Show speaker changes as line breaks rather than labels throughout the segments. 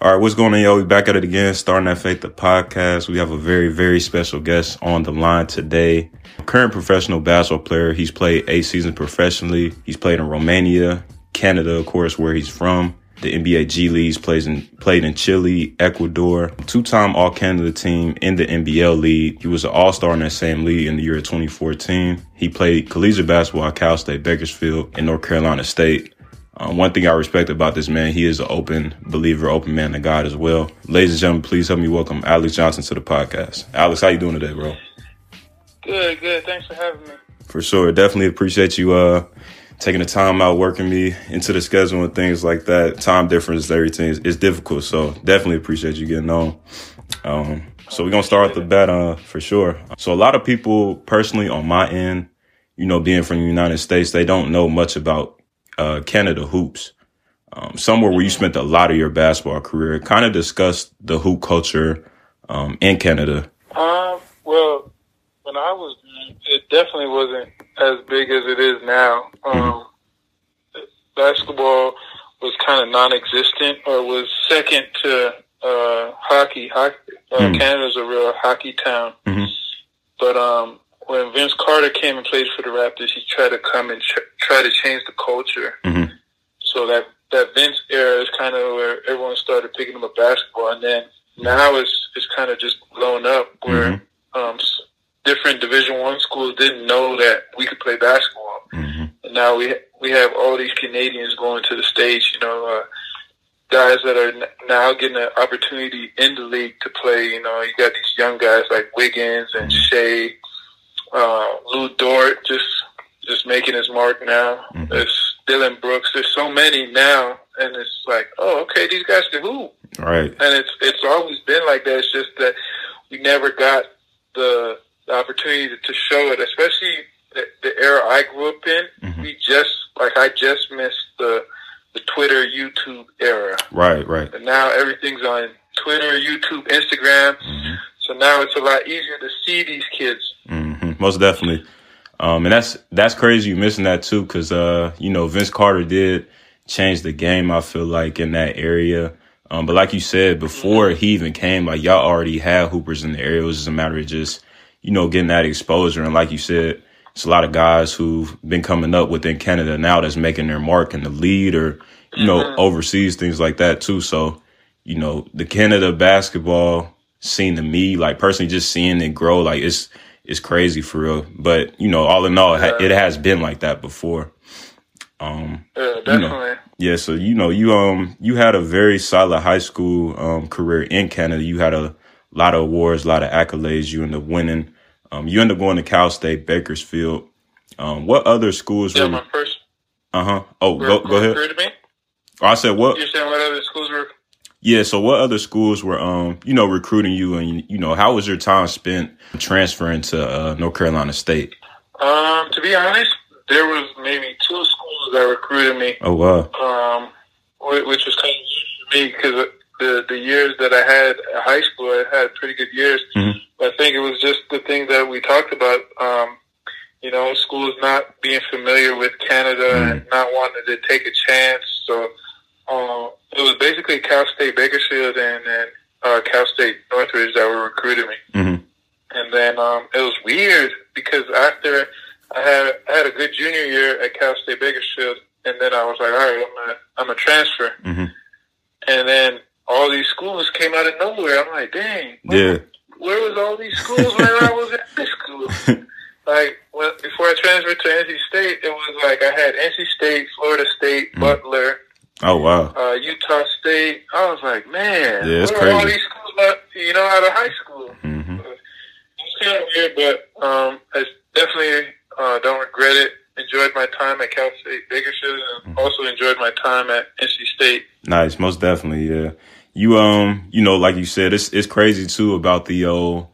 All right, what's going on, y'all? We back at it again, starting that faith the podcast. We have a very, very special guest on the line today. Current professional basketball player. He's played eight seasons professionally. He's played in Romania, Canada, of course, where he's from. The NBA G Leagues plays in played in Chile, Ecuador. Two-time All Canada team in the NBL league. He was an All Star in that same league in the year 2014. He played collegiate basketball at Cal State Bakersfield and North Carolina State. Um, one thing I respect about this man, he is an open believer, open man to God as well. Ladies and gentlemen, please help me welcome Alex Johnson to the podcast. Alex, how you doing today, bro?
Good, good. Thanks for having me.
For sure. Definitely appreciate you uh, taking the time out, working me into the schedule and things like that. Time difference, everything is, is difficult. So definitely appreciate you getting on. Um, so we're going to start the bat uh, for sure. So a lot of people personally on my end, you know, being from the United States, they don't know much about uh, Canada hoops. Um, somewhere where you spent a lot of your basketball career. Kind of discuss the hoop culture um, in Canada.
Um, well, when I was, it definitely wasn't as big as it is now. Um, mm-hmm. Basketball was kind of non-existent, or was second to uh, hockey. Hockey. Uh, mm-hmm. Canada's a real hockey town, mm-hmm. but um, when Vince Carter came and played for the Raptors, he tried to come and ch- try to change the culture. Mm-hmm. So that that Vince era is kind of where everyone started picking up basketball, and then now it's it's kind of just blown up where mm-hmm. um, different Division One schools didn't know that we could play basketball, mm-hmm. and now we we have all these Canadians going to the stage. You know, uh, guys that are now getting an opportunity in the league to play. You know, you got these young guys like Wiggins and mm-hmm. Uh, Lu Dort just just making his mark now. Mm-hmm. There's Dillon Brooks. There's so many now, and it's like, oh, okay, these guys can hoop.
Right.
And it's it's always been like that. It's just that we never got the, the opportunity to, to, show it, especially the, the, era I grew up in. Mm-hmm. We just like I just missed the the Twitter, YouTube era.
Right. Right.
And now everything's on Twitter, YouTube, Instagram. Mm-hmm. So now it's a lot easier to see these kids.
Mm-hmm. Most definitely. Um, and that's that's crazy you missing that too, because uh, you know Vince Carter did change the game. I feel like in that area. Um, but like you said before he even came, like y'all already had hoopers in the area. It was just a matter of just you know getting that exposure. And like you said, it's a lot of guys who've been coming up within Canada now that's making their mark in the lead or you know mm-hmm. overseas things like that too. So you know the Canada basketball scene to me, like personally, just seeing it grow, like it's it's crazy for real. But you know, all in all, yeah. it has been like that before.
Um, yeah, definitely. You
know, yeah, so you know, you um, you had a very solid high school um career in Canada. You had a lot of awards, a lot of accolades. You end up winning. Um, you end up going to Cal State Bakersfield. Um, what other schools
yeah,
were?
my first.
Uh huh. Oh, go go ahead. Oh, I said what?
You're saying what other schools were
yeah. So what other schools were, um, you know, recruiting you and, you know, how was your time spent transferring to, uh, North Carolina State?
Um, to be honest, there was maybe two schools that recruited me.
Oh, wow.
Um, which was kind of me because the, the years that I had at high school, I had pretty good years. Mm-hmm. I think it was just the thing that we talked about. Um, you know, schools not being familiar with Canada mm-hmm. and not wanting to take a chance. So, um, it was basically Cal State Bakersfield and then uh, Cal State Northridge that were recruiting me. Mm-hmm. And then um, it was weird because after I had I had a good junior year at Cal State Bakersfield, and then I was like, all right, I'm a I'm a transfer. Mm-hmm. And then all these schools came out of nowhere. I'm like, dang,
yeah.
Where was all these schools when I was at high school? like when, before I transferred to NC State, it was like I had NC State, Florida State, mm-hmm. Butler,
Oh wow!
Uh, Utah State. I was like, man,
yeah, it's crazy.
all these schools, out, you know, out of high school. Mm-hmm. It's kind of weird, but um, I definitely uh, don't regret it. Enjoyed my time at Cal State Bakersfield, and mm-hmm. also enjoyed my time at NC State.
Nice, most definitely, yeah. You um, you know, like you said, it's it's crazy too about the old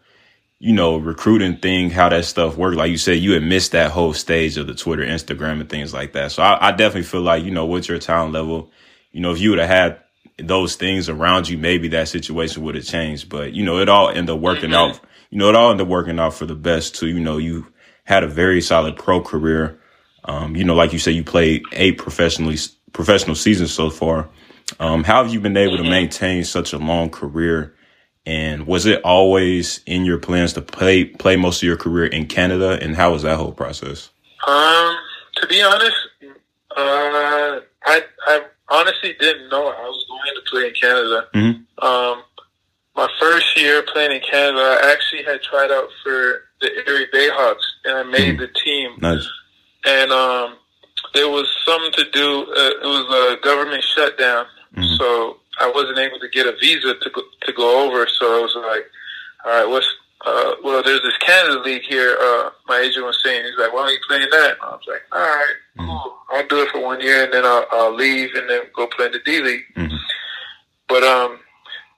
you know, recruiting thing, how that stuff worked. Like you said, you had missed that whole stage of the Twitter, Instagram, and things like that. So I, I definitely feel like, you know, what's your talent level? You know, if you would have had those things around you, maybe that situation would have changed. But, you know, it all ended up working mm-hmm. out. You know, it all ended up working out for the best too. You know, you had a very solid pro career. Um, you know, like you said, you played eight professionally, professional seasons so far. Um, how have you been able to maintain such a long career? And was it always in your plans to play play most of your career in Canada? And how was that whole process?
Um, to be honest, uh, I I honestly didn't know I was going to play in Canada.
Mhm.
Um, my first year playing in Canada, I actually had tried out for the Erie Bayhawks, and I made the team.
Nice.
And um, there was something to do. Uh, it was a government shutdown,
Mhm.
so I wasn't able to get a visa to go, to go over. So I was like, "All right, what's uh, well, there's this Canada League here. Uh, my agent was saying, he's like, why don't you play in that? I was like, all right, cool. I'll do it for one year and then I'll, I'll leave and then go play in the D League.
Mhm.
But um,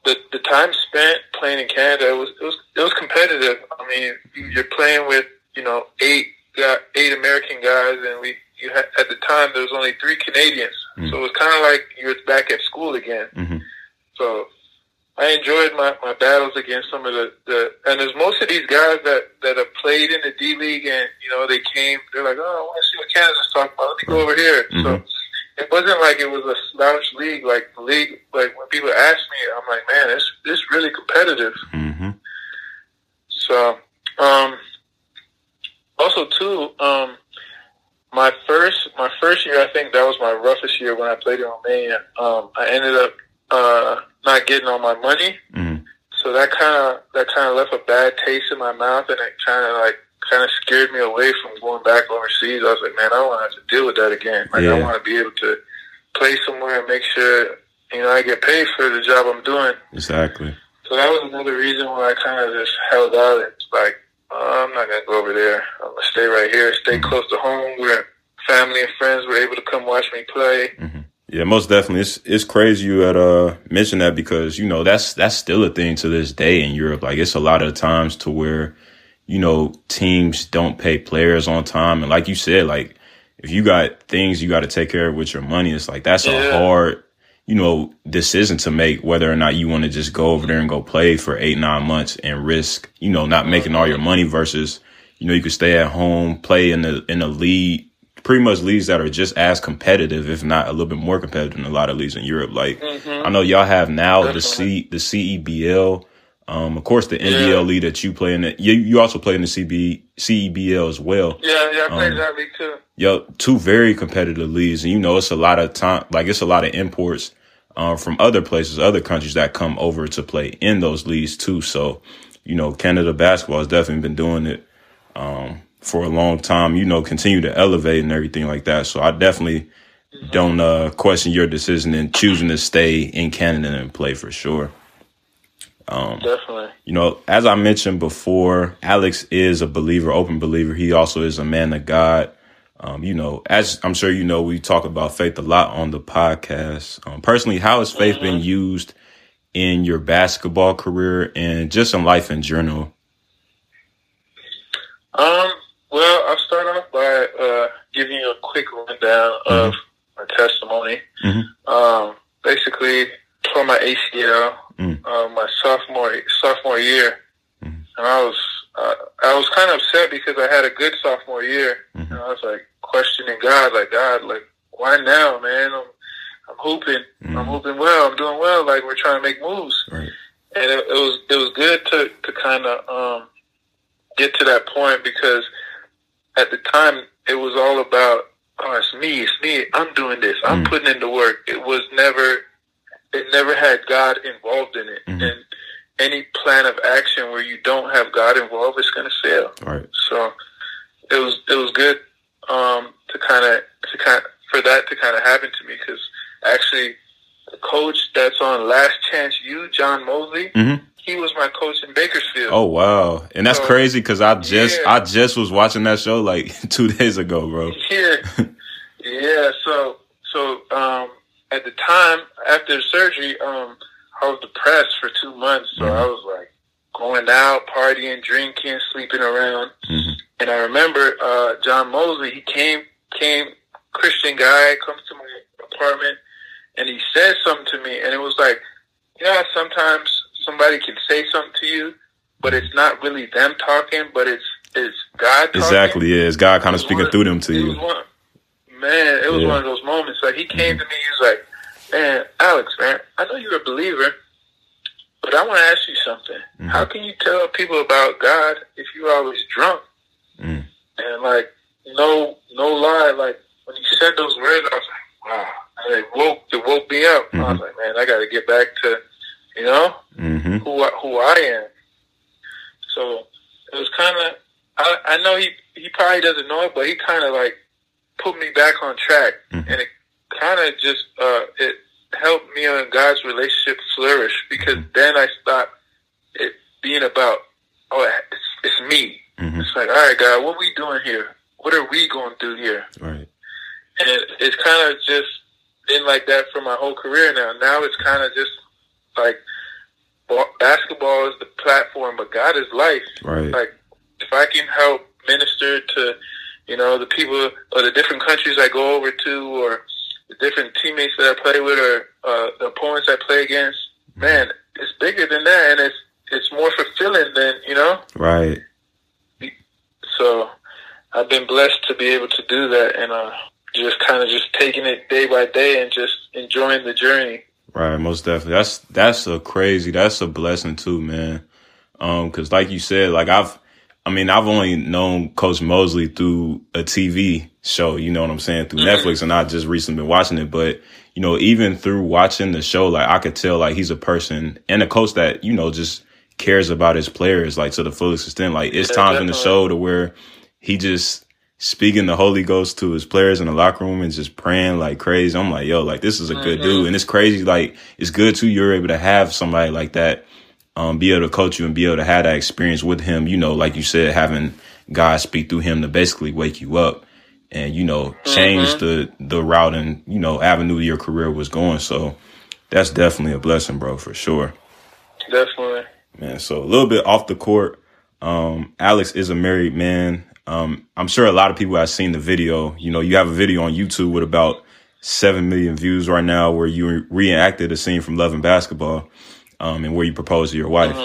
the the time spent playing in Canada it was it was it was competitive. I mean, you're playing with you know eight got eight American guys, and we you had at the time there was only three Canadians,
Mm.
so it was kind of like you were back at school again.
Mhm.
So I enjoyed my, my battles against some of the, the and there's most of these guys that, that have played in the D League and you know they came they're like oh I want to see what Canada's talking about let me go over here so
Mhm.
it wasn't like it was a slouch league like the league like when people ask me I'm like man it's it's really competitive
hmm
so um also too um my first my first year I think that was my roughest year when I played in Romania um I ended up uh not getting all my money
hmm
so that kind of that kind of left a bad taste in my mouth, and it kind of like kind of scared me away from going back overseas. I was like, man, I don't want to have to deal with that again. Like,
Yeah.
I want to be able to play somewhere and make sure you know I get paid for the job I'm doing.
Exactly.
So that was another reason why I kind of just held out. It's like uh, I'm not gonna go over there. I'm gonna stay right here, stay
Mm-hmm.
close to home, where family and friends were able to come watch me play.
Yeah, most definitely. It's it's crazy you had uh mentioned that because you know that's that's still a thing to this day in Europe. Like it's a lot of times to where you know teams don't pay players on time, and like you said, like if you got things you got to take care of with your money, it's like that's a hard you know decision to make whether or not you want to just go over there and go play for eight nine months and risk you know not making all your money versus you know you could stay at home play in the in a league pretty much leagues that are just as competitive, if not a little bit more competitive than a lot of leagues in Europe. Like I know y'all have now the C the CEBL, um, of course the NBL
Yeah.
league that you play in. It. You you also play in the CB CEBL as well.
Yeah, yeah, I played
Um,
that league too.
Yo, two very competitive leagues, and you know it's a lot of time. Like it's a lot of imports um, from other places, other countries that come over to play in those leagues too. So, you know, Canada basketball has definitely been doing it um, for a long time. You know, continue to elevate and everything like that. So I definitely don't uh, question your decision in choosing to stay in Canada and play for sure.
Definitely.
You know, as I mentioned before, Alex is a believer, open believer. He also is a man of God. Um, you know, as I'm sure you know, we talk about faith a lot on the podcast. Um, personally, how has faith been used in your basketball career and just in life in general?
Um, well, I'll start off by uh, giving you a quick rundown of my testimony.
Mhm.
Um, basically, tore my ACL
Mm.
uh, my sophomore sophomore year,
Mhm.
and I was uh, I was kind of upset because I had a good sophomore year,
Mhm.
and I was like questioning God, like God, like why now, man? I'm I'm hooping, I'm
Mhm.
hooping well, I'm doing well, like we're trying to make moves
Right.
and it, it was it was good to to kind of um, get to that point because at the time it was all about oh it's me it's me I'm doing this I'm
Mm.
putting in the work it was never it never had God involved in it
Mhm.
and any plan of action where you don't have God involved it's going to fail
Right.
so it was it was good um, to kind of to kind for that to kind of happen to me because actually the coach that's on Last Chance U, John Mosley,
Mhm.
he was my coach in Bakersfield.
Oh wow, and that's
So,
crazy because I just
yeah.
I just was watching that show like two days ago, bro.
Yeah, yeah. So so um, at the time after the surgery, um, I was depressed for two months. So
Mhm.
I was like going out, partying, drinking, sleeping around.
Mhm.
And I remember uh, John Mosley. He came came Christian guy comes to my apartment, and he said something to me, and it was like, yeah, sometimes somebody can say something to you, but it's not really them talking, but it's it's God talking.
Exactly. Yeah, it's God kind of speaking
one-
through them to you.
one, man, it was
Yeah.
one of those moments. Like he came to me, he was like, man, Alex, man, I know you're a believer, but I want to ask you something.
Mhm.
How can you tell people about God if you're always drunk?
Mm.
And like, no, no lie, like when he said those words, I was like, wow. And it woke, it woke me up. I was
Mhm.
like, man, I got to get back to, you know,
Mm-hmm.
who I, who I am. So it was kind of. I, I know he he probably doesn't know it, but he kind of like put me back on track,
Mhm.
and it kind of just uh, it helped me and God's relationship flourish because then I stopped it being about oh it's, it's me.
Mm-hmm.
It's like all right, God, what we doing here? What are we going through here?
Right.
And it, it's kind of just been like that for my whole career now. Now it's kind of just like ba- basketball is the platform, but God is life.
Right.
Like if I can help minister to, you know, the people or the different countries I go over to, or the different teammates that I play with, or uh, the opponents I play against, man, it's bigger than that, and it's it's more fulfilling than you know.
Right.
So I've been blessed to be able to do that, and uh, just kind of just taking it day by day and just enjoying the journey.
Right, most definitely. That's that's a crazy. That's a blessing too, man. Um, because like you said, like I've, I mean, I've only known Coach Mosley through a TV show. You know what I'm saying through Netflix, and I just recently been watching it. But you know, even through watching the show, like I could tell, like he's a person and a coach that you know just cares about his players, like to the fullest extent. Like it's
Yeah,
times in the show to where he just speaking the Holy Ghost to his players in the locker room and just praying like crazy. I'm like, yo, like this is a good dude. And it's crazy. Like it's good too. You're able to have somebody like that, um, be able to coach you and be able to have that experience with him. You know, like you said, having God speak through him to basically wake you up and, you know, change the, the route and, you know, avenue your career was going. So that's definitely a blessing, bro, for sure.
Definitely.
Man, so a little bit off the court. Um, Alex is a married man. Um, I'm sure a lot of people have seen the video. You know, you have a video on YouTube with about seven million views right now, where you reenacted a scene from Love and Basketball, um, and where you proposed to your wife.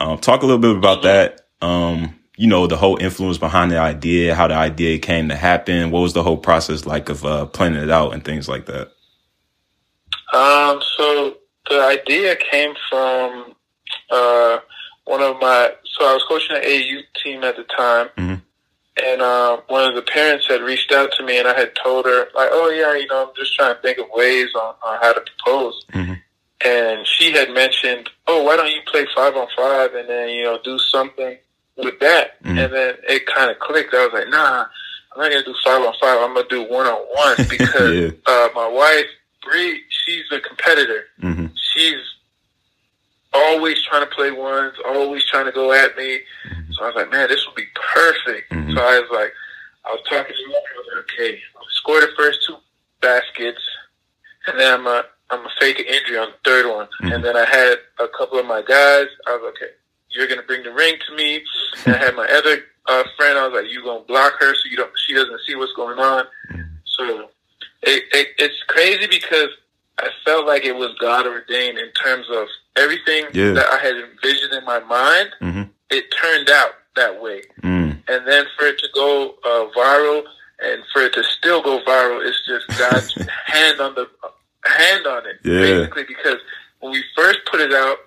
Um, talk a little bit about that. Um, you know, the whole influence behind the idea, how the idea came to happen. What was the whole process like of uh, planning it out and things like that?
Um, so the idea came from uh, one of my. So I was coaching an AU team at the time,
Mhm.
and uh, one of the parents had reached out to me, and I had told her like, "Oh yeah, you know, I'm just trying to think of ways on, on how to propose."
Mhm.
And she had mentioned, "Oh, why don't you play five on five, and then you know do something with that?"
Mhm.
And then it kind of clicked. I was like, "Nah." I'm not gonna do five on five. I'm gonna do one on one because
Yeah.
uh, my wife Bree, she's a competitor.
hmm
She's always trying to play ones, always trying to go at me. So I was like, man, this would be perfect.
Mhm.
So I was like, I was talking to her. I was like, okay, I'll score the first two baskets, and then I'm a I'm a fake an injury on the third one.
Mhm.
And then I had a couple of my guys. I was like, okay, you're gonna bring the ring to me. And I had my other uh, friend. I was like, you gonna block her so you don't she doesn't see what's going on. So it, it it's crazy because I felt like it was God ordained in terms of everything
Yeah.
that I had envisioned in my mind.
hmm
It turned out that way,
Mm.
and then for it to go uh, viral and for it to still go viral, it's just God's hand on the hand on it,
Yeah.
basically. Because when we first put it out,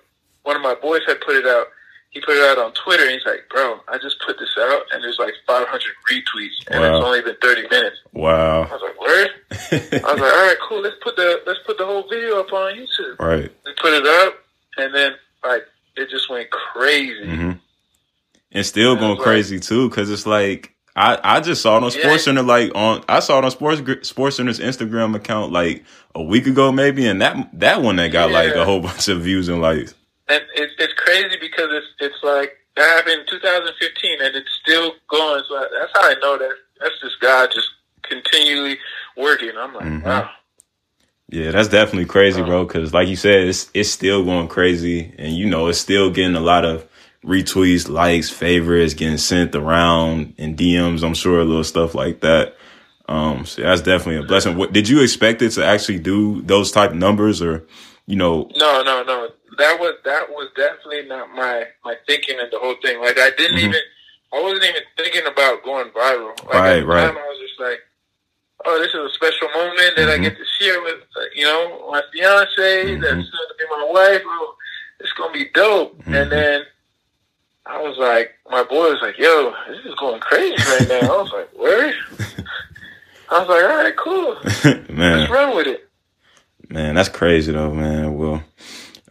one of my boys had put it out. He put it out on Twitter, and he's like, "Bro, I just put this out, and there's like 500 retweets, and
Wow.
it's only been 30 minutes."
Wow.
I was like, "Word." I was like, all right, cool. Let's put the let's put the whole video up on YouTube.
right.
We put it up, and then like it just went crazy.
hmm And still going
Right.
crazy too, because it's like I, I just saw it on
Yeah.
Sports Center like on I saw it on Sports Sports Center's Instagram account like a week ago maybe, and that that one that got like a whole bunch of views and likes.
And it's it's crazy because it's it's like that happened in 2015, and it's still going. So that's how I know that that's just God just continually working. I'm like,
Mhm.
wow.
Yeah, that's definitely crazy, bro. Because like you said, it's it's still going crazy, and you know it's still getting a lot of retweets, likes, favorites, getting sent around in DMs. I'm sure a little stuff like that. Um, so that's definitely a blessing. What did you expect it to actually do those type numbers, or you know?
No, no, no. That was that was definitely not my my thinking in the whole thing. Like I didn't
Mhm.
even I wasn't even thinking about going viral. Like
Right,
at the
right.
time I was just like oh, this is a special moment that mm-hmm. I get to share with, uh, you know, my fiance mm-hmm. that's going to be my wife. Oh, it's going to be dope. Mm-hmm. And then I was like, my boy was like, yo, this is going crazy right now. I was like, where? I was like, all right, cool. man. Let's run with it.
Man, that's crazy though, man. Well,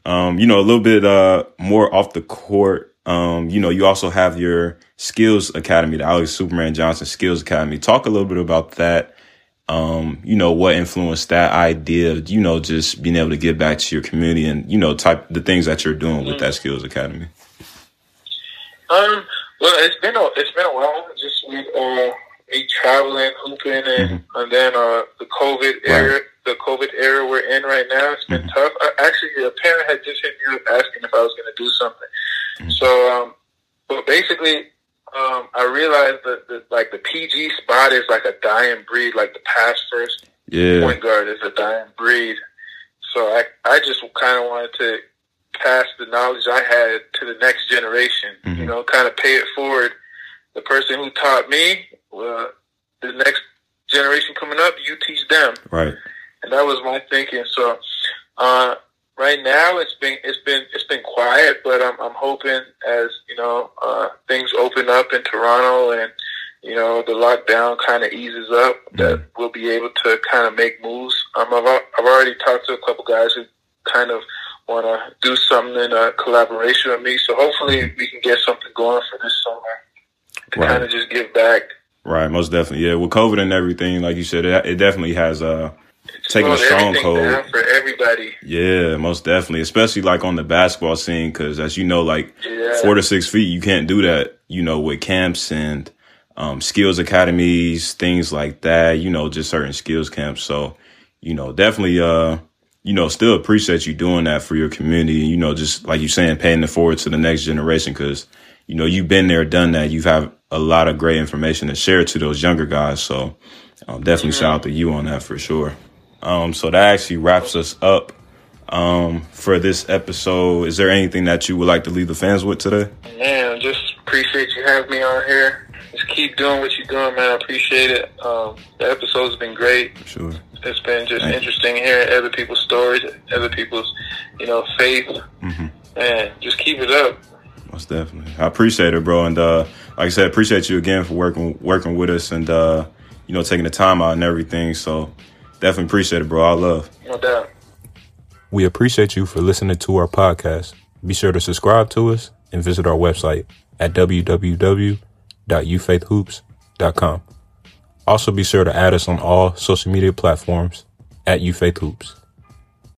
um, you know, a little bit uh more off the court. Um, you know, you also have your skills academy, the Alex Superman Johnson Skills Academy. Talk a little bit about that. Um, you know, what influenced that idea, you know, just being able to give back to your community and, you know, type the things that you're doing with that Skills Academy.
Um, well, it's been a, it's been a while just with, uh, me traveling, hooping, and, mm-hmm. and then, uh, the COVID era, right. The COVID era we're in right now. It's been mm-hmm. tough. I, actually, a parent had just hit me up asking if I was going to do something. Mm-hmm. So, um, but basically, um, I realized that, like the PG spot is like a dying breed, like the pass first
yeah.
point guard is a dying breed. So I I just kind of wanted to pass the knowledge I had to the next generation. Mm-hmm. You know, kind of pay it forward. The person who taught me, uh, the next generation coming up, you teach them.
Right.
And that was my thinking. So, uh, right now it's been it's been it's been quiet, but I'm I'm hoping as you know uh, things open up in Toronto and you know the lockdown kind of eases up that mm-hmm. we'll be able to kind of make moves. Um, I've I've already talked to a couple guys who kind of want to do something in a collaboration with me. So hopefully mm-hmm. we can get something going for this summer to right. kind of just give back.
Right, most definitely. Yeah, with COVID and everything, like you said, it, it definitely has uh taking a stronghold
for everybody.
Yeah, most definitely, especially like on the basketball scene, because as you know, like yeah. four to six feet, you can't do that. You know, with camps and um, skills academies, things like that. You know, just certain skills camps. So, you know, definitely, uh, you know, still appreciate you doing that for your community. You know, just like you're saying, paying it forward to the next generation, because you know you've been there, done that. You've had a lot of great information to share to those younger guys. So, um, definitely mm-hmm. shout out to you on that for sure. Um, so that actually wraps us up um, for this episode. Is there anything that you would like to leave the fans with today?
Man, just appreciate you having me on here. Just keep doing what you're doing, man. I appreciate it. Um, the episode's been great.
Sure.
It's been just Thank interesting you. hearing other people's stories, other people's, you know, faith. Mm-hmm. Man, just keep it up.
Most definitely. I appreciate it, bro. And uh, like I said, appreciate you again for working working with us and uh, you know taking the time out and everything. So Definitely appreciate it, bro. I love.
No doubt.
We appreciate you for listening to our podcast. Be sure to subscribe to us and visit our website at www.ufaithhoops.com. Also, be sure to add us on all social media platforms at ufaithhoops.